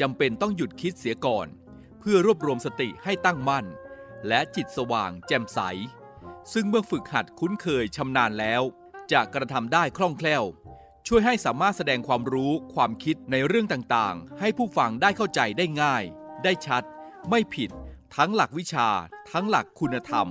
จำเป็นต้องหยุดคิดเสียก่อน เพื่อรวบรวมสติให้ตั้งมั่น และจิตสว่างแจ่มใส ซึ่งเมื่อฝึกหัดคุ้นเคยชำนาญแล้ว จะกระทำได้คล่องแคล่ว ช่วยให้สามารถแสดงความรู้ความคิดในเรื่องต่างๆ ให้ผู้ฟังได้เข้าใจได้ง่าย ได้ชัด ไม่ผิด ทั้งหลักวิชา ทั้งหลักคุณธรรม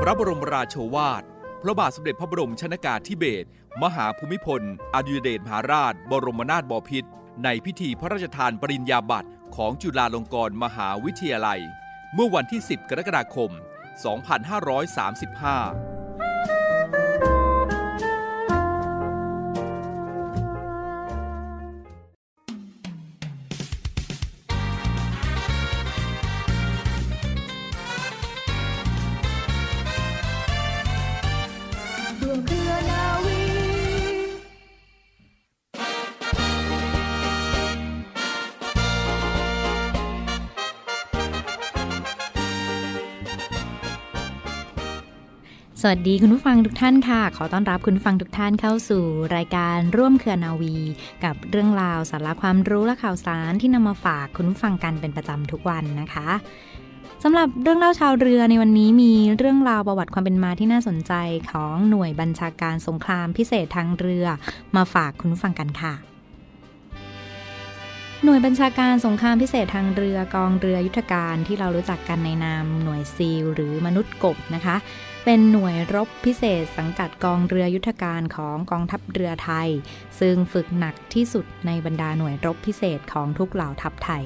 พระบรมราโชวาท พระบาทสมเด็จพระบรมชนากาธิเบศรมหาภูมิพล อดุลยเดชมหาราช บรมนาถบพิตรในพิธีพระราชทานปริญญาบัตรของจุฬาลงกรณ์มหาวิทยาลัย เมื่อวันที่ 10 กรกฎาคม 2535 สวัสดีคุณผู้ฟังทุกท่านค่ะ ขอต้อนรับคุณฟังทุกท่านเข้าสู่รายการร่วมเครือนาวี กับเรื่องราวสาระความรู้และข่าวสารที่นำมาฝากคุณผู้ฟังกันเป็นประจำทุกวันนะคะสำหรับเรื่องเล่าชาวเรือในวันนี้มีเรื่องราวประวัติความเป็นมาที่น่าสนใจของหน่วยบัญชาการสงครามพิเศษทางเรือมาฝากคุณผู้ฟังกันค่ะหน่วยบัญชาการสงครามพิเศษทางเรือกองเรือยุทธการที่เรารู้จักกันในนามหน่วยซีลหรือมนุษย์กบนะคะ เป็นหน่วยรบพิเศษสังกัดกองเรือยุทธการของกองทัพเรือไทย ซึ่งฝึกหนักที่สุดในบรรดาหน่วยรบพิเศษของทุกเหล่าทัพไทย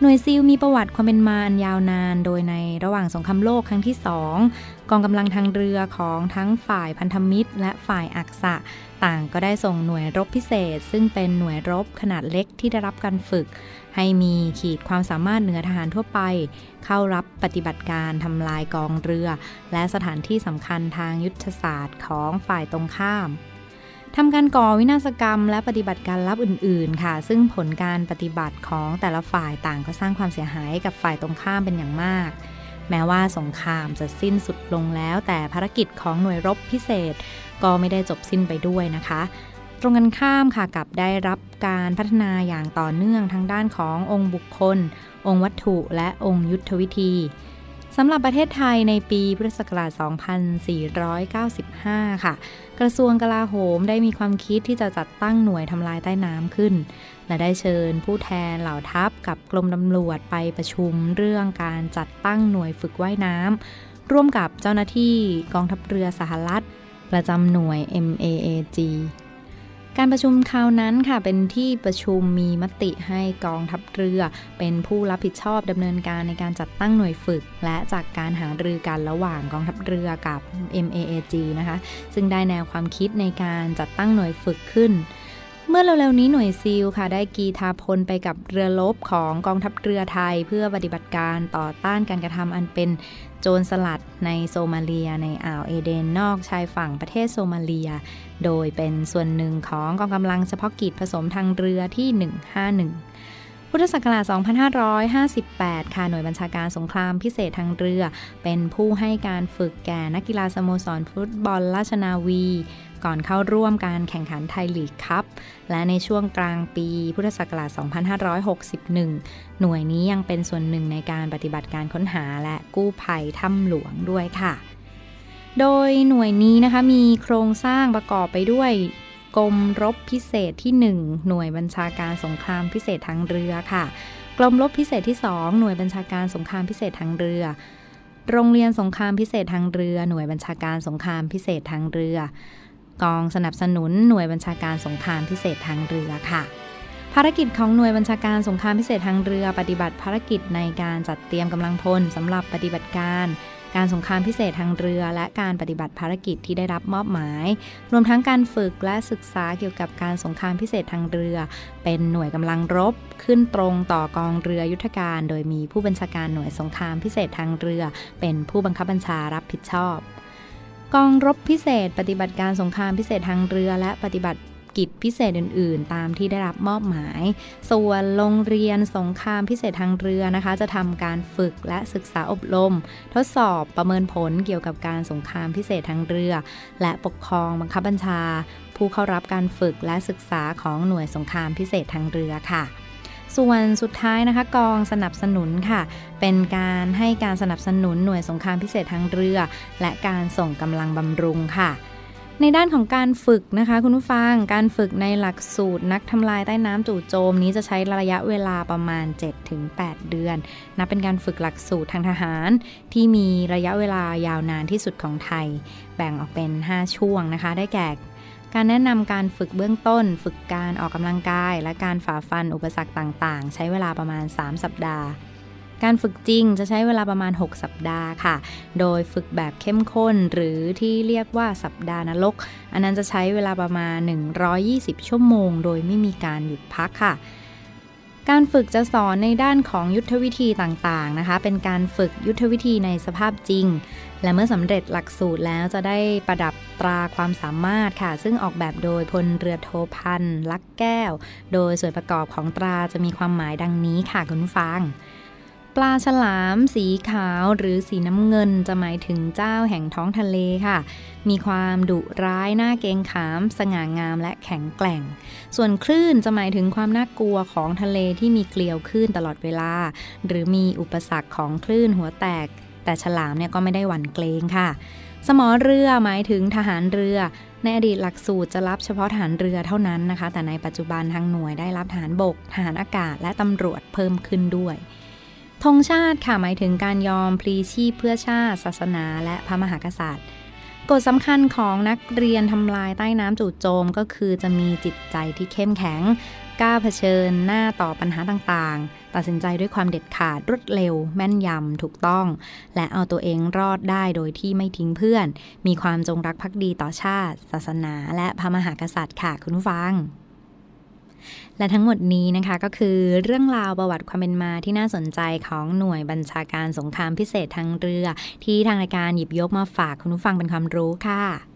หน่วยซีลมีประวัติความเป็นมาอันยาวนาน โดยในระหว่างสงครามโลกครั้งที่สองกองกำลังทางเรือของทั้งฝ่ายพันธมิตร และฝ่ายอักษะ ต่างก็ได้ส่งหน่วยรบพิเศษ ซึ่งเป็นหน่วยรบขนาดเล็กที่ได้รับการฝึก ให้มีขีดความสามารถเหนือทหารทั่วไป เข้ารับปฏิบัติการทำลายกองเรือ และสถานที่สำคัญทางยุทธศาสตร์ของฝ่ายตรงข้าม ทำการก่อวินาศกรรม และปฏิบัติการลับอื่น ๆ ค่ะ ซึ่งผลการปฏิบัติของแต่ละฝ่ายต่างก็สร้างความเสียหายกับฝ่ายตรงข้ามเป็นอย่างมาก แม้ว่าสงครามจะสิ้นสุดลงแล้ว แต่ภารกิจของหน่วยรบพิเศษ ก็ไม่ได้จบสิ้นไปด้วยนะคะ ตรงกันข้ามค่ะกับได้รับการพัฒนาอย่างต่อเนื่องทั้งด้านขององค์บุคคล องค์วัตถุ และองค์ยุทธวิธี สำหรับประเทศไทยในปีพุทธศักราช 2495 ค่ะ กระทรวงกลาโหมได้มีความคิดที่จะจัดตั้งหน่วยทำลายใต้น้ำขึ้น และได้เชิญผู้แทนเหล่าทัพกับกรมตำรวจไปประชุมเรื่องการจัดตั้งหน่วยฝึกว่ายน้ำร่วมกับเจ้าหน้าที่กองทัพเรือสหรัฐ ประจำหน่วย MAAG การประชุมคราวนั้นค่ะเป็นที่ประชุมมีมติให้กองทัพเรือ เป็นผู้รับผิดชอบดำเนินการในการจัดตั้งหน่วยฝึก และจากการหารือกันระหว่างกองทัพเรือกับ MAAG นะคะ ซึ่งได้แนวความคิดในการจัดตั้งหน่วยฝึกขึ้น เมื่อเร็วๆนี้หน่วยซีลค่ะได้กีทาพลไปกับเรือรบของกองทัพเรือไทย เพื่อปฏิบัติการต่อต้านการกระทำอันเป็นโจรสลัดในโซมาเลีย ในอ่าวเอเดนนอกชายฝั่งประเทศโซมาเลีย โดยเป็นส่วนหนึ่งของกองกำลังเฉพาะกิจผสมทางเรือที่ 151พุทธศักราช 2558 ค่ะ หน่วยบัญชาการสงครามพิเศษทางเรือ เป็นผู้ให้การฝึกแก่นักกีฬาสโมสรฟุตบอลราชนาวีก่อนเข้าร่วมการแข่งขันไทยลีกคัพและในช่วงกลางปีพุทธศักราช 2561 หน่วยนี้ยังเป็นส่วนหนึ่งในการปฏิบัติการค้นหาและกู้ภัยถ้ำหลวงด้วยค่ะ โดยหน่วยนี้นะคะมีโครงสร้างประกอบไปด้วยกรมรบพิเศษที่ 1 หน่วยบัญชาการสงครามพิเศษทางเรือค่ะ กรมรบพิเศษที่ 2 หน่วยบัญชาการสงครามพิเศษทางเรือ โรงเรียนสงครามพิเศษทางเรือ หน่วยบัญชาการสงครามพิเศษทางเรือ กองสนับสนุนหน่วยบัญชาการสงครามพิเศษทางเรือค่ะ ภารกิจของหน่วยบัญชาการสงครามพิเศษทางเรือ ปฏิบัติภารกิจในการจัดเตรียมกำลังพลสำหรับปฏิบัติการการสงครามพิเศษทางเรือ และการปฏิบัติภารกิจที่ได้รับมอบหมาย รวมทั้งการฝึกและศึกษาเกี่ยวกับการสงครามพิเศษทางเรือ เป็นหน่วยกำลังรบ ขึ้นตรงต่อกองเรือยุทธการ โดยมีผู้บัญชาการหน่วยสงครามพิเศษทางเรือ เป็นผู้บังคับบัญชารับผิดชอบ กองรบพิเศษ ปฏิบัติการสงครามพิเศษทางเรือ และปฏิบัติกิจพิเศษอื่น ๆ ตามที่ได้รับมอบหมาย ส่วนโรงเรียนสงครามพิเศษทางเรือนะคะ จะทำการฝึกและศึกษาอบรม ทดสอบประเมินผลเกี่ยวกับการสงครามพิเศษทางเรือ และปกครองบังคับบัญชา ผู้เข้ารับการฝึกและศึกษาของหน่วยสงครามพิเศษทางเรือค่ะ ส่วนสุดท้ายนะคะกองสนับสนุนค่ะ เป็นการให้การสนับสนุนหน่วยสงครามพิเศษทางเรือ และการส่งกำลังบำรุงค่ะในด้านของการฝึกนะคะคุณผู้ฟังการฝึกในหลักสูตรนักทำลายใต้น้ำจู่โจมนี้จะใช้ระยะเวลาประมาณ 7-8 เดือน นับเป็นการฝึกหลักสูตรทางทหาร ที่มีระยะเวลายาวนานที่สุดของไทย แบ่งออกเป็น 5 ช่วงนะคะ ได้แก่ การแนะนำการฝึกเบื้องต้น ฝึกการออกกำลังกาย และการฝ่าฟันอุปสรรคต่าง ๆ ใช้เวลาประมาณ 3 สัปดาห์การฝึกจริงจะใช้เวลาประมาณ 6 สัปดาห์ค่ะ โดยฝึกแบบเข้มข้นหรือที่เรียกว่าสัปดาห์นรก อันนั้นจะใช้เวลาประมาณ 120 ชั่วโมง โดยไม่มีการหยุดพักค่ะ การฝึกจะสอนในด้านของยุทธวิธีต่างๆนะคะ เป็นการฝึกยุทธวิธีในสภาพจริง และเมื่อสำเร็จหลักสูตรแล้วจะได้ประดับตราความสามารถค่ะ ซึ่งออกแบบโดยพลเรือโทพันลักแก้ว โดยส่วนประกอบของตราจะมีความหมายดังนี้ค่ะคุณฟังปลาฉลามสีขาวหรือสีน้ำเงินจะหมายถึงเจ้าแห่งท้องทะเลค่ะ มีความดุร้ายหน่าเกงขาม สง่างามและแข็งแกร่ง ส่วนคลื่นจะหมายถึงความน่ากลัวของทะเลที่มีเกลียวคลื่นตลอดเวลา หรือมีอุปสรรคของคลื่นหัวแตก แต่ฉลามเนี่ยก็ไม่ได้หวั่นเกรงค่ะ สมอเรือหมายถึงทหารเรือ ในอดีตหลักสูตรจะรับเฉพาะทหารเรือเท่านั้นนะคะ แต่ในปัจจุบันทางหน่วยได้รับทหารบก ทหารอากาศ และตำรวจเพิ่มขึ้นด้วยธงชาติค่ะหมายถึงการยอมพลีชีพเพื่อชาติ ศาสนา และพระมหากษัตริย์กฎสำคัญของนักเรียนทำลายใต้น้ำจู่โจมก็คือจะมีจิตใจที่เข้มแข็ง กล้าเผชิญหน้าต่อปัญหาต่างๆ ตัดสินใจด้วยความเด็ดขาดรวดเร็ว แม่นยำถูกต้อง และเอาตัวเองรอดได้โดยที่ไม่ทิ้งเพื่อน มีความจงรักภักดีต่อชาติ ศาสนา และพระมหากษัตริย์ค่ะคุณผู้ฟังและทั้งหมดนี้นะคะก็คือเรื่องราวประวัติความเป็นมาที่น่าสนใจของหน่วยบัญชาการสงครามพิเศษทางเรือ ที่ทางรายการหยิบยกมาฝากคุณผู้ฟังเป็นความรู้ค่ะ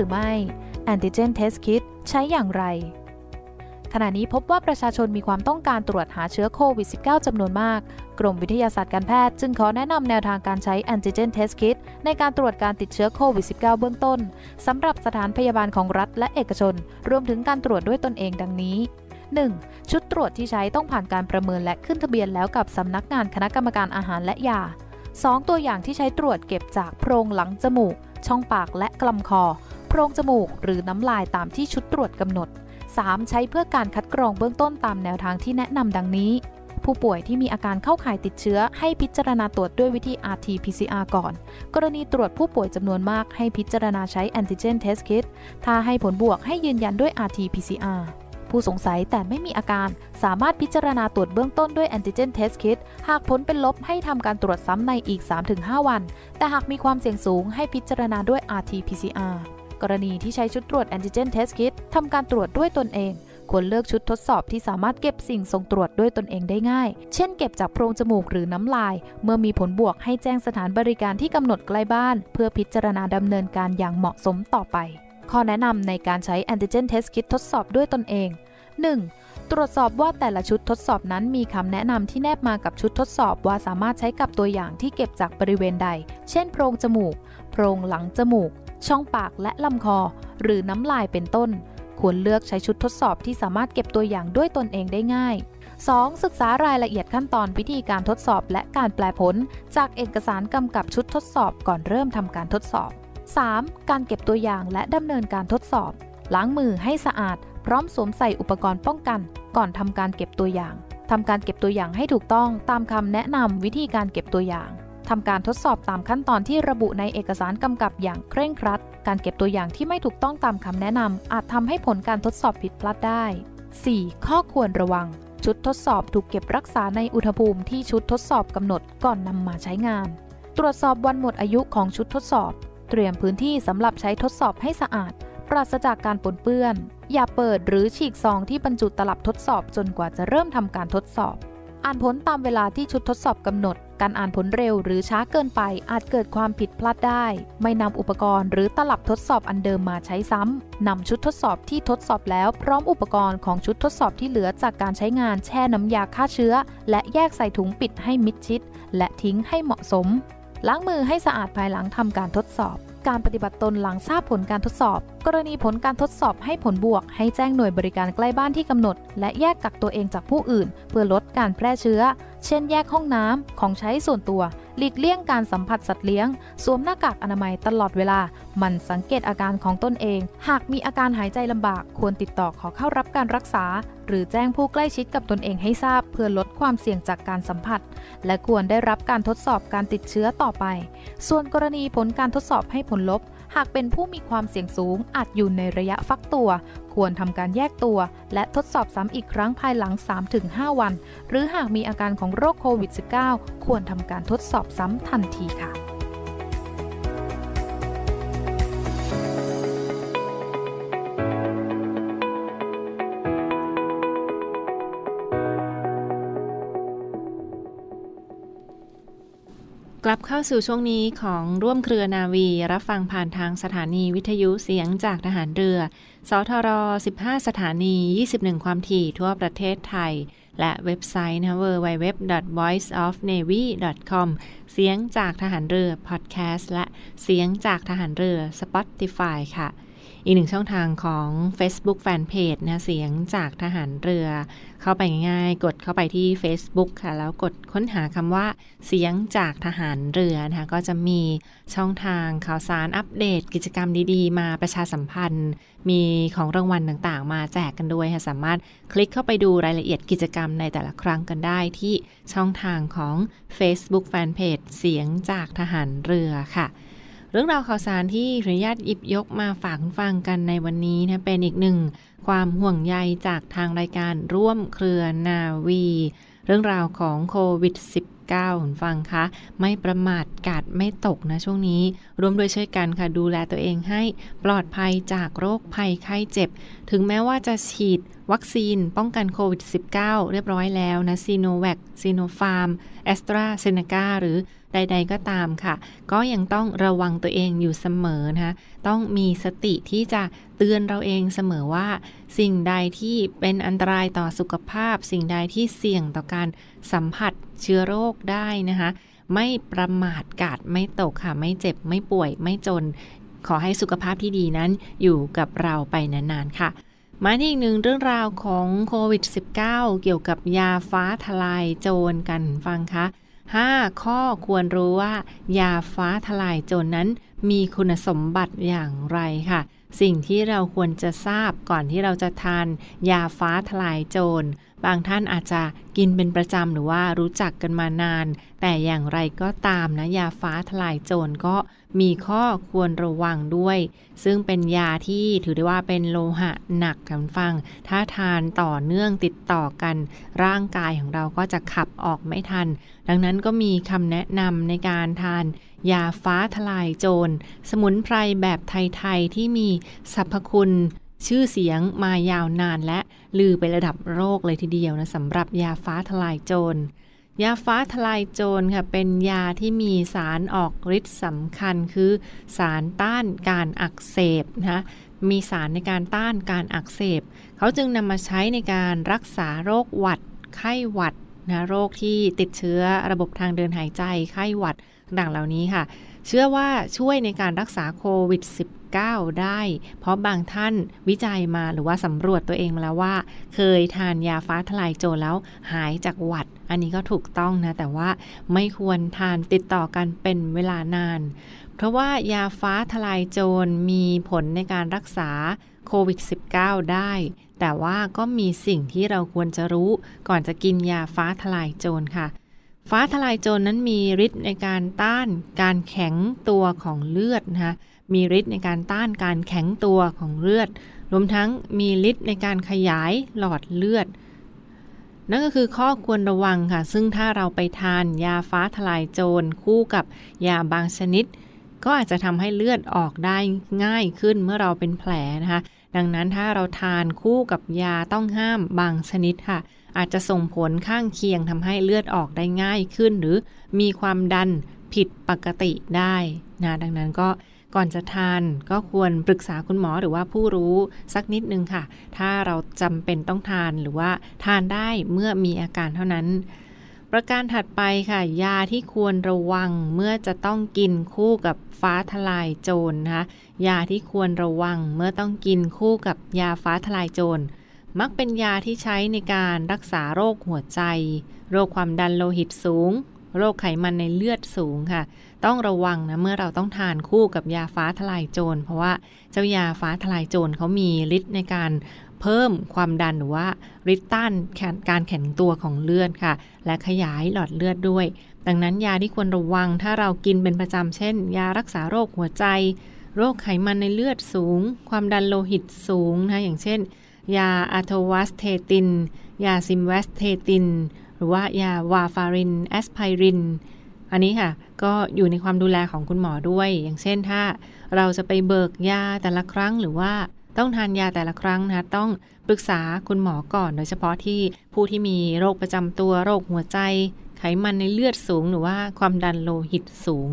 รือไม่ Antigen Test Kit ใช้อย่างไร ขณะนี้พบว่าประชาชนมีความต้องการตรวจหาเชื้อโควิด -19 จำนวนมาก กรมวิทยาศาสตร์การแพทย์จึงขอแนะนำแนวทางการใช้ Antigen Test Kit ในการตรวจการติดเชื้อโควิด -19 เบื้องต้นสำหรับสถานพยาบาลของรัฐและเอกชน รวมถึงการตรวจด้วยตนเองดังนี้ 1. ชุดตรวจที่ใช้ต้องผ่านการประเมินและขึ้นทะเบียนแล้วกับสำนักงานคณะกรรมการอาหารและยา 2. ตัวอย่างที่ใช้ตรวจเก็บจากโพรงหลังจมูก ช่องปากและกลำคอ รงจมูก หรือน้ำลายตามที่ชุดตรวจกำหนด 3. ใช้เพื่อการคัดกรองเบื้องต้นตามแนวทางที่แนะนำดังนี้ ผู้ป่วยที่มีอาการเข้าข่ายติดเชื้อ ให้พิจารณาตรวจด้วยวิธี RT-PCR ก่อน กรณีตรวจผู้ป่วยจำนวนมากให้พิจารณาใช้ Antigen Test Kit ถ้าให้ผลบวกให้ยืนยันด้วย RT-PCR ผู้สงสัยแต่ไม่มีอาการ สามารถพิจารณาตรวจเบื้องต้นด้วย Antigen Test Kit หากผลเป็นลบให้ทำการตรวจซ้ำในอีก 3-5 วัน แต่หากมีความเสี่ยงสูงให้พิจารณาด้วย RT-PCR กรณีที่ใช้ชุดตรวจ Antigen Test Kit ทำการตรวจด้วยตนเอง ควรเลือกชุดทดสอบที่สามารถเก็บสิ่งส่งตรวจด้วยตนเองได้ง่าย เช่นเก็บจากโพรงจมูกหรือน้ำลาย เมื่อมีผลบวกให้แจ้งสถานบริการที่กำหนดใกล้บ้าน เพื่อพิจารณาดำเนินการอย่างเหมาะสมต่อไป ข้อแนะนำในการใช้ antigen test kit ทดสอบด้วยตนเอง 1. ตรวจสอบว่าแต่ละชุดทดสอบนั้นมีคำแนะนำที่แนบมากับชุดทดสอบว่าสามารถใช้กับตัวอย่างที่เก็บจากบริเวณใด เช่น โพรงจมูก โพรงหลังจมูก ช่องปากและลำคอ หรือน้ำลายเป็นต้น ควรเลือกใช้ชุดทดสอบที่สามารถเก็บตัวอย่างด้วยตนเองได้ง่าย 2. ศึกษารายละเอียดขั้นตอนวิธีการทดสอบและการแปลผล จากเอกสารกำกับชุดทดสอบก่อนเริ่มทำการทดสอบ 3. การเก็บตัวอย่างและดำเนินการทดสอบ ล้างมือให้สะอาด พร้อมสวมใส่อุปกรณ์ป้องกัน ก่อนทำการเก็บตัวอย่างทำการเก็บตัวอย่างให้ถูกต้องตามคำแนะนำวิธีการเก็บตัวอย่าง ทำการทดสอบตามขั้นตอนที่ระบุในเอกสารกำกับอย่างเคร่งครัด การเก็บตัวอย่างที่ไม่ถูกต้องตามคำแนะนำอาจทำให้ผลการทดสอบผิดพลาดได้ 4. ข้อควรระวัง ชุดทดสอบถูกเก็บรักษาในอุณหภูมิที่ชุดทดสอบกำหนดก่อนนำมาใช้งาน ตรวจสอบวันหมดอายุของชุดทดสอบ เตรียมพื้นที่สำหรับใช้ทดสอบให้สะอาด ปราศจากการปนเปื้อน อย่าเปิดหรือฉีกซองที่บรรจุตลับทดสอบจนกว่าจะเริ่มทำการทดสอบ อ่านผลตามเวลาที่ชุดทดสอบกำหนด การอ่านผลเร็วหรือช้าเกินไปอาจเกิดความผิดพลาดได้ ไม่นำอุปกรณ์หรือตลับทดสอบอันเดิมมาใช้ซ้ำนำชุดทดสอบที่ทดสอบแล้วพร้อมอุปกรณ์ของชุดทดสอบที่เหลือจากการใช้งานแช่น้ำยาฆ่าเชื้อ และแยกใส่ถุงปิดให้มิดชิด และทิ้งให้เหมาะสม ล้างมือให้สะอาดภายหลังทำการทดสอบ การปฏิบัติตนหลังทราบผลการทดสอบ กรณีผลการทดสอบให้ผลบวก ให้แจ้งหน่วยบริการใกล้บ้านที่กำหนด และแยกกักตัวเองจากผู้อื่น เพื่อลดการแพร่เชื้อ เช่นแยกห้องน้ำของใช้ส่วนตัว หลีกเลี่ยงการสัมผัสสัตว์เลี้ยง สวมหน้ากากอนามัยตลอดเวลา มันสังเกตอาการของตนเอง หากมีอาการหายใจลำบาก ควรติดต่อขอเข้ารับการรักษา หรือแจ้งผู้ใกล้ชิดกับตนเองให้ทราบ เพื่อลดความเสี่ยงจากการสัมผัส และควรได้รับการทดสอบการติดเชื้อต่อไป ส่วนกรณีผลการทดสอบให้ผลลบ หากเป็นผู้มีความเสี่ยงสูง อาจอยู่ในระยะฟักตัว ควรทำการแยกตัว และทดสอบซ้ำอีกครั้งภายหลัง 3-5 วัน หรือหากมีอาการของโรคโควิด -19 ควรทำการทดสอบซ้ำทันทีค่ะ ลับเข้าสู่ช่วงนี้ของร่วมเครือนาวี รับฟังผ่านทางสถานีวิทยุเสียงจากทหารเรือ สทร 15 สถานี 21 ความถี่ทั่วประเทศไทย และเว็บไซต์นะ www.voiceofnavy.com เสียงจากทหารเรือพอดแคสต์และเสียงจากทหารเรือ Spotify ค่ะ อีกหนึ่งช่องทางของ Facebook Fanpage นะเสียงจากทหารเรือ เข้าไปง่ายๆ กดเข้าไปที่ Facebook ค่ะ แล้วกดค้นหาคำว่าเสียงจากทหารเรือนะคะก็จะมีช่องทางข่าวสารอัปเดต กิจกรรมดีๆ มาประชาสัมพันธ์ มีของรางวัลต่างๆ มาแจกกันด้วยค่ะสามารถคลิกเข้าไปดูรายละเอียดกิจกรรมในแต่ละครั้งกันได้ที่ช่องทางของ Facebook Fanpage เสียงจากทหารเรือค่ะ เรื่องราวข่าวสารที่ขออนุญาตหยิบยกมาฝากคุณฟังกันในวันนี้นะเป็นอีกหนึ่งความห่วงใยจากทางรายการร่วมเครือนาวี เรื่องราวของโควิด -19 คุณผู้ฟังคะ ไม่ประมาทการ์ดไม่ตกนะช่วงนี้ร่วมด้วยช่วยกันค่ะ ดูแลตัวเองให้ปลอดภัยจากโรคภัยไข้เจ็บ ถึงแม้ว่าจะฉีดวัคซีนป้องกันโควิด -19 เรียบร้อยแล้วนะซีโนแวคซีโนฟาร์มแอสตราเซเนกาหรือ ใด ๆ ก็ตามค่ะ ก็ยังต้องระวังตัวเองอยู่เสมอนะคะต้องมีสติที่จะเตือนเราเองเสมอว่า สิ่งใดที่เป็นอันตรายต่อสุขภาพ สิ่งใดที่เสี่ยงต่อการสัมผัสเชื้อโรคได้นะคะไม่ประมาทกาดไม่ตกค่ะ ไม่เจ็บไม่ป่วย ไม่จน ขอให้สุขภาพที่ดีนั้นอยู่กับเราไปนานๆค่ะ มาที่อีกหนึ่งเรื่องราวของโควิด -19 เกี่ยวกับยาฟ้าทลายโจรกันฟังคะ 5 ข้อควรรู้ว่า ยาฟ้าทลายโจรนนั้นมีคุณสมบัติอย่างไรค่ะ สิ่งที่เราควรจะทราบก่อนที่เราจะทาน ยาฟ้าทลายโจร บางท่านอาจจะกินเป็นประจำหรือว่ารู้จักกันมานาน แต่อย่างไรก็ตามนะ ยาฟ้าทลายโจรก็มีข้อควรระวังด้วย ซึ่งเป็นยาที่ถือได้ว่าเป็นโลหะหนักกันฟัง ถ้าทานต่อเนื่องติดต่อกัน ร่างกายของเราก็จะขับออกไม่ทัน ดังนั้นก็มีคำแนะนำในการทานยาฟ้าทลายโจร สมุนไพรแบบไทย ๆ ที่มีสรรพคุณชื่อเสียงมายาวนานและ ลือไประดับโลกเลยทีเดียวนะสำหรับยาฟ้าทลายโจร ยาฟ้าทลายโจรค่ะเป็นยาที่มีสารออกฤทธิ์สำคัญคือสารต้านการอักเสบนะมีสารในการต้านการอักเสบ เขาจึงนำมาใช้ในการรักษาโรคหวัด ไข้หวัดนะโรคที่ติดเชื้อระบบทางเดินหายใจไข้หวัดต่างเหล่านี้ค่ะ เชื่อว่าช่วยในการรักษาโควิด -19 ได้ เพราะบางท่านวิจัยมาหรือว่าสำรวจตัวเองมาแล้วว่า เคยทานยาฟ้าทลายโจรแล้วหายจากหวัด อันนี้ก็ถูกต้องนะ แต่ว่าไม่ควรทานติดต่อกันเป็นเวลานาน เพราะว่ายาฟ้าทลายโจรมีผลในการรักษาโควิด -19 ได้แต่ว่าก็มีสิ่งที่เราควรจะรู้ก่อนจะกินยาฟ้าทลายโจรค่ะ ฟ้าทลายโจรนั้นมีฤทธิ์ในการต้านการแข็งตัวของเลือดนะคะ มีฤทธิ์ในการต้านการแข็งตัวของเลือด รวมทั้งมีฤทธิ์ในการขยายหลอดเลือด นั่นก็คือข้อควรระวังค่ะ ซึ่งถ้าเราไปทานยาฟ้าทลายโจรคู่กับยาบางชนิด ก็อาจจะทำให้เลือดออกได้ง่ายขึ้นเมื่อเราเป็นแผลนะคะ ดังนั้นถ้าเราทานคู่กับยาต้องห้ามบางชนิดค่ะ อาจจะส่งผลข้างเคียงทำให้เลือดออกได้ง่ายขึ้น หรือมีความดันผิดปกติได้นะดังนั้นก็ ก่อนจะทานก็ควรปรึกษาคุณหมอหรือว่าผู้รู้สักนิดนึงค่ะ ถ้าเราจำเป็นต้องทานหรือว่าทานได้เมื่อมีอาการเท่านั้น ประการถัดไปค่ะ ยาที่ควรระวังเมื่อจะต้องกินคู่กับฟ้าทลายโจรนะคะยาที่ควรระวังเมื่อต้องกินคู่กับยาฟ้าทลายโจรมักเป็นยาที่ใช้ในการรักษาโรคหัวใจ โรคความดันโลหิตสูง โรคไขมันในเลือดสูงค่ะ ต้องระวังนะเมื่อเราต้องทานคู่กับยาฟ้าทลายโจร เพราะว่าเจ้ายาฟ้าทลายโจรเขามีฤทธิ์ในการเพิ่มความดันหรือว่าฤทธิ์ต้านการแข็งตัวของเลือดค่ะ และขยายหลอดเลือดด้วย ดังนั้นยาที่ควรระวังถ้าเรากินเป็นประจำเช่น ยารักษาโรคหัวใจ โรคไขมันในเลือดสูง ความดันโลหิตสูงนะอย่างเช่น ยา atorvastatin ยา simvastatin หรือว่ายาวาฟารินแอสไพรินอันนี้ค่ะ ก็อยู่ในความดูแลของคุณหมอด้วย อย่างเช่นถ้าเราจะไปเบิกยาแต่ละครั้งหรือว่าต้องทานยาแต่ละครั้งนะต้องปรึกษาคุณหมอก่อนโดยเฉพาะที่ผู้ที่มีโรคประจำตัวโรคหัวใจ ไขมันในเลือดสูง หรือว่าความดันโลหิตสูง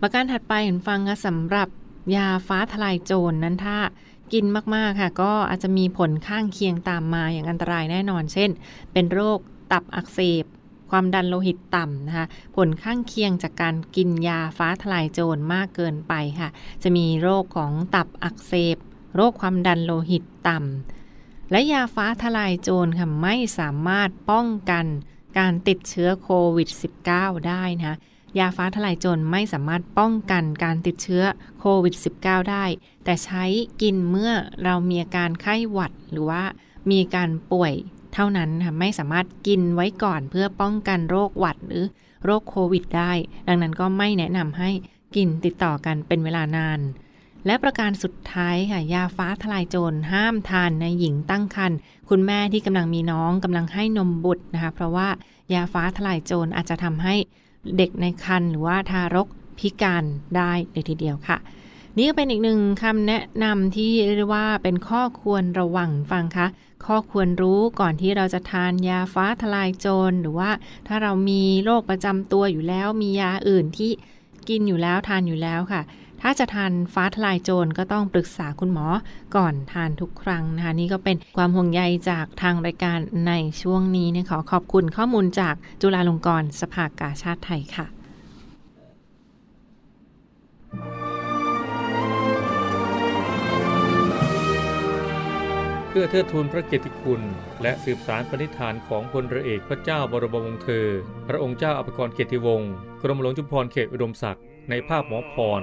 ประการถัดไปเห็นฟังค่ะสำหรับยาฟ้าทลายโจรนนั้นถ้า กินมากๆค่ะ ก็อาจจะมีผลข้างเคียงตามมาอย่างอันตรายแน่นอน เช่น เป็นโรคตับอักเสบ ความดันโลหิตต่ำนะคะ ผลข้างเคียงจากการกินยาฟ้าทลายโจรมากเกินไปค่ะ จะมีโรคของตับอักเสบ โรคความดันโลหิตต่ำ และยาฟ้าทลายโจรค่ะไม่สามารถป้องกันการติดเชื้อโควิด -19 ได้นะ ยาฟ้าทลายโจรไม่สามารถป้องกันการติดเชื้อโควิด -19 ได้ แต่ใช้กินเมื่อเรามีอาการไข้หวัดหรือว่ามีการป่วยเท่านั้นค่ะไม่สามารถกินไว้ก่อนเพื่อป้องกันโรคหวัดหรือโรคโควิดได้ ดังนั้นก็ไม่แนะนำให้กินติดต่อกันเป็นเวลานาน และประการสุดท้ายค่ะ ยาฟ้าทลายโจรห้ามทานในหญิงตั้งครรภ์คุณแม่ที่กำลังมีน้องกำลังให้นมบุตรนะคะ เพราะว่ายาฟ้าทลายโจรอาจจะทำให้ เด็กในครรภ์หรือว่าทารกพิการได้เลยทีเดียวค่ะ นี่ก็เป็นอีกหนึ่งคำแนะนำที่เรียกว่าเป็นข้อควรระวังฟังคะข้อควรรู้ก่อนที่เราจะทานยาฟ้าทลายโจรหรือว่าถ้าเรามีโรคประจำตัวอยู่แล้วมียาอื่นที่กินอยู่แล้วทานอยู่แล้วค่ะ ถ้าจะทานฟ้าทลายโจรก็ต้องปรึกษาคุณหมอก่อนทานทุกครั้งนะคะ นี่ก็เป็นความห่วงใยจากทางรายการในช่วงนี้นี่ยขอขอบคุณข้อมูลจากจุฬาลงกรณ์สภากาชาติไทยค่ะเพื่อเทิดทูนพระเกียรติคุณ และสืบสารปณิธานของพลเรือเอกพระเจ้าบรมวงศ์เธอ พระองค์เจ้าอภิกรเกียรติวงศ์กรมหลวงจุฬาภรณ์เขตอุดมศักดิ์ในภาพหมอพร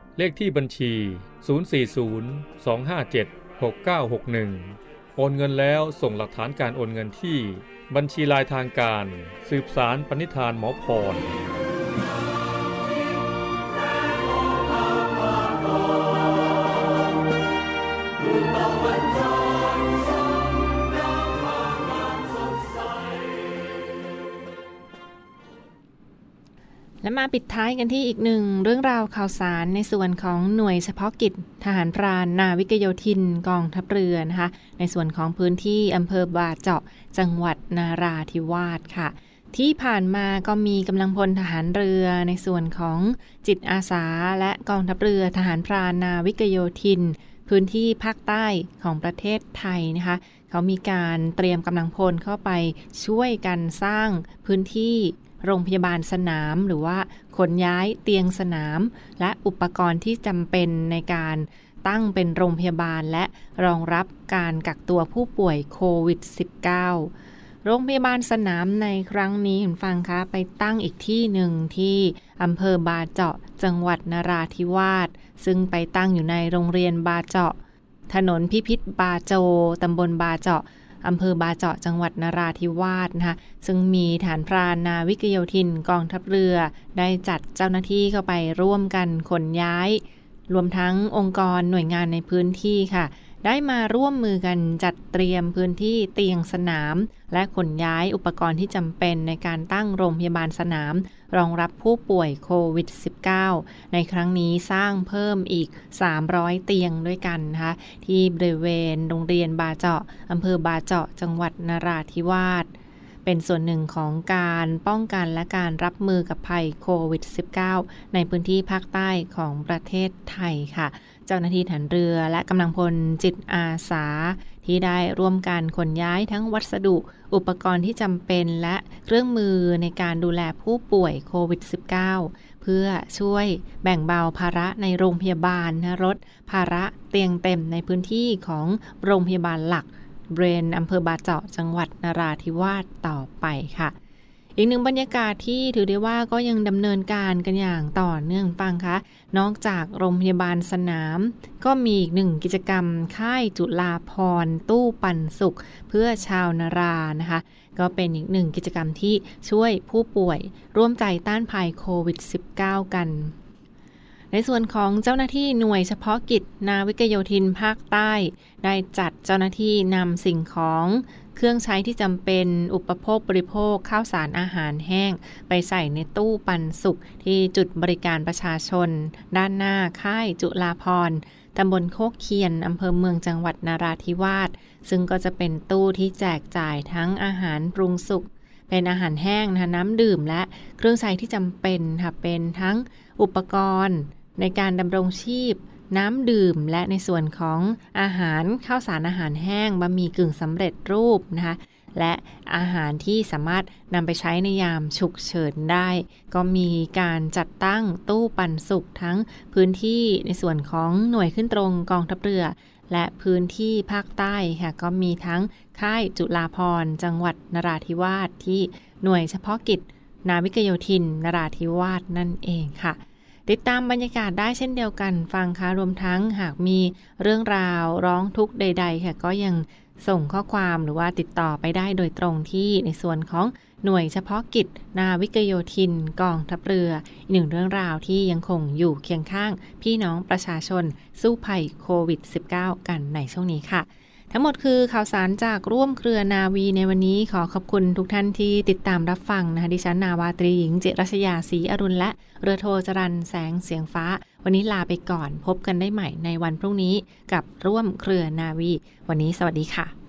เลขที่บัญชี 040 257 6961 โอนเงินแล้วส่งหลักฐานการโอนเงินที่ บัญชีลายทางการ สืบสารปณิธานหมอพร มาปิดท้ายกันที่อีกหนึ่งเรื่องราวข่าวสารในส่วนของหน่วยเฉพาะกิจ ทหารพรานนาวิกโยธินกองทัพเรือนะคะ ในส่วนของพื้นที่อำเภอบาเจาะ จังหวัดนาราธิวาสค่ะ ที่ผ่านมาก็มีกำลังพลทหารเรือในส่วนของจิตอาสา และกองทัพเรือทหารพรานนาวิกโยธิน พื้นที่ภาคใต้ของประเทศไทยนะคะเขามีการเตรียมกำลังพลเข้าไปช่วยกันสร้างพื้นที่ โรงพยาบาลสนาม หรือว่าขนย้ายเตียงสนาม และอุปกรณ์ที่จำเป็นในการตั้งเป็นโรงพยาบาลและรองรับการกักตัวผู้ป่วยโควิด -19 โรงพยาบาลสนามในครั้งนี้คุณฟังคะไปตั้งอีกที่หนึ่งที่อำเภอบาเจาะจังหวัดนราธิวาส ซึ่งไปตั้งอยู่ในโรงเรียนบาเจาะ ถนนพิพิธบาโจตำบลบาเจาะ อำเภอบาเจาะจังหวัดนราธิวาสนะคะซึ่งมีฐานพรานนาวิกโยธินกองทัพเรือ ได้จัดเจ้าหน้าที่เข้าไปร่วมกันขนย้าย รวมทั้งองค์กรหน่วยงานในพื้นที่ค่ะ ได้มาร่วมมือกันจัดเตรียมพื้นที่เตียงสนาม และขนย้ายอุปกรณ์ที่จำเป็นในการตั้งโรงพยาบาลสนาม รองรับผู้ป่วยโควิด -19 ในครั้งนี้สร้างเพิ่มอีก 300 เตียงด้วยกันนะคะที่บริเวณโรงเรียนบาเจาะอำเภอบาเจาะจังหวัดนราธิวาส เป็นส่วนหนึ่งของการป้องกันและการรับมือกับภัยโควิด -19 ในพื้นที่ภาคใต้ของประเทศไทยค่ะ เจ้าหน้าที่ฐานเรือและกำลังพลจิตอาสา ที่ได้ร่วมกันขนย้ายทั้งวัสดุ อุปกรณ์ที่จำเป็นและเครื่องมือในการดูแลผู้ป่วยโควิด -19 เพื่อช่วยแบ่งเบาภาระในโรงพยาบาลนะลดภาระเตียงเต็มในพื้นที่ของโรงพยาบาลหลัก เบรนอำเภอบาเจาะจังหวัดนราธิวาสต่อไปค่ะ อีกหนึ่งบรรยากาศที่ถือได้ว่าก็ยังดำเนินการกันอย่างต่อเนื่องฟังคะนอกจากโรงพยาบาลสนาม ก็มีอีกหนึ่งกิจกรรมค่ายจุฬาพรตู้ปันสุข เพื่อชาวนารานะคะ ก็เป็นอีกหนึ่งกิจกรรมที่ช่วยผู้ป่วย ร่วมใจต้านภัยโควิด -19 กัน ในส่วนของเจ้าหน้าที่หน่วยเฉพาะกิจ นาวิกโยธินภาคใต้ ได้จัดเจ้าหน้าที่นำสิ่งของเครื่องใช้ที่จำเป็นอุปโภคบริโภคข้าวสารอาหารแห้ง ไปใส่ในตู้ปันสุกที่จุดบริการประชาชน ด้านหน้าค่ายจุฬาพรณ์ตำบลโคกเคียนอำเภอเมืองจังหวัดนาราธิวาสซึ่งก็จะเป็นตู้ที่แจกจ่ายทั้งอาหารปรุงสุกเป็นอาหารแห้งนะคะน้ำดื่มและเครื่องใช้ที่จำเป็นค่ะเป็นทั้งอุปกรณ์ ในการดำรงชีพ น้ำดื่ม และในส่วนของอาหารข้าวสารอาหารแห้งบะหมี่กึ่งสำเร็จรูปนะคะและอาหารที่สามารถนำไปใช้ในยามฉุกเฉินได้ ก็มีการจัดตั้งตู้ปันสุกทั้งพื้นที่ในส่วนของหน่วยขึ้นตรงกองทัพเรือ และพื้นที่ภาคใต้ค่ะก็มีทั้งค่ายจุฬาพรณ์จังหวัดนราธิวาสที่หน่วยเฉพาะกิจ นาวิกโยธินนราธิวาสนั่นเองค่ะ ติดตามบรรยากาศได้เช่นเดียวกันฟังค่ะรวมทั้งหากมีเรื่องราวร้องทุกข์ใด ๆ ค่ะก็ยังส่งข้อความหรือว่าติดต่อไปได้โดยตรงที่ในส่วนของหน่วยเฉพาะกิจ นาวิกโยธิน กองทัพเรืออีกหนึ่งเรื่องราวที่ยังคงอยู่เคียงข้าง พี่น้องประชาชนสู้ภัยโควิด -19 กันในช่วงนี้ค่ะ ทั้งหมดคือข่าวสารจากร่วมเครือนาวีในวันนี้ขอขอบคุณทุกท่านที่ติดตามรับฟังนะคะดิฉันนาวาตรีหญิงเจรัชยาศรีอรุณและเรือโทจรันแสงเสียงฟ้า วันนี้ลาไปก่อนพบกันได้ใหม่ในวันพรุ่งนี้กับร่วมเครือนาวี วันนี้สวัสดีค่ะ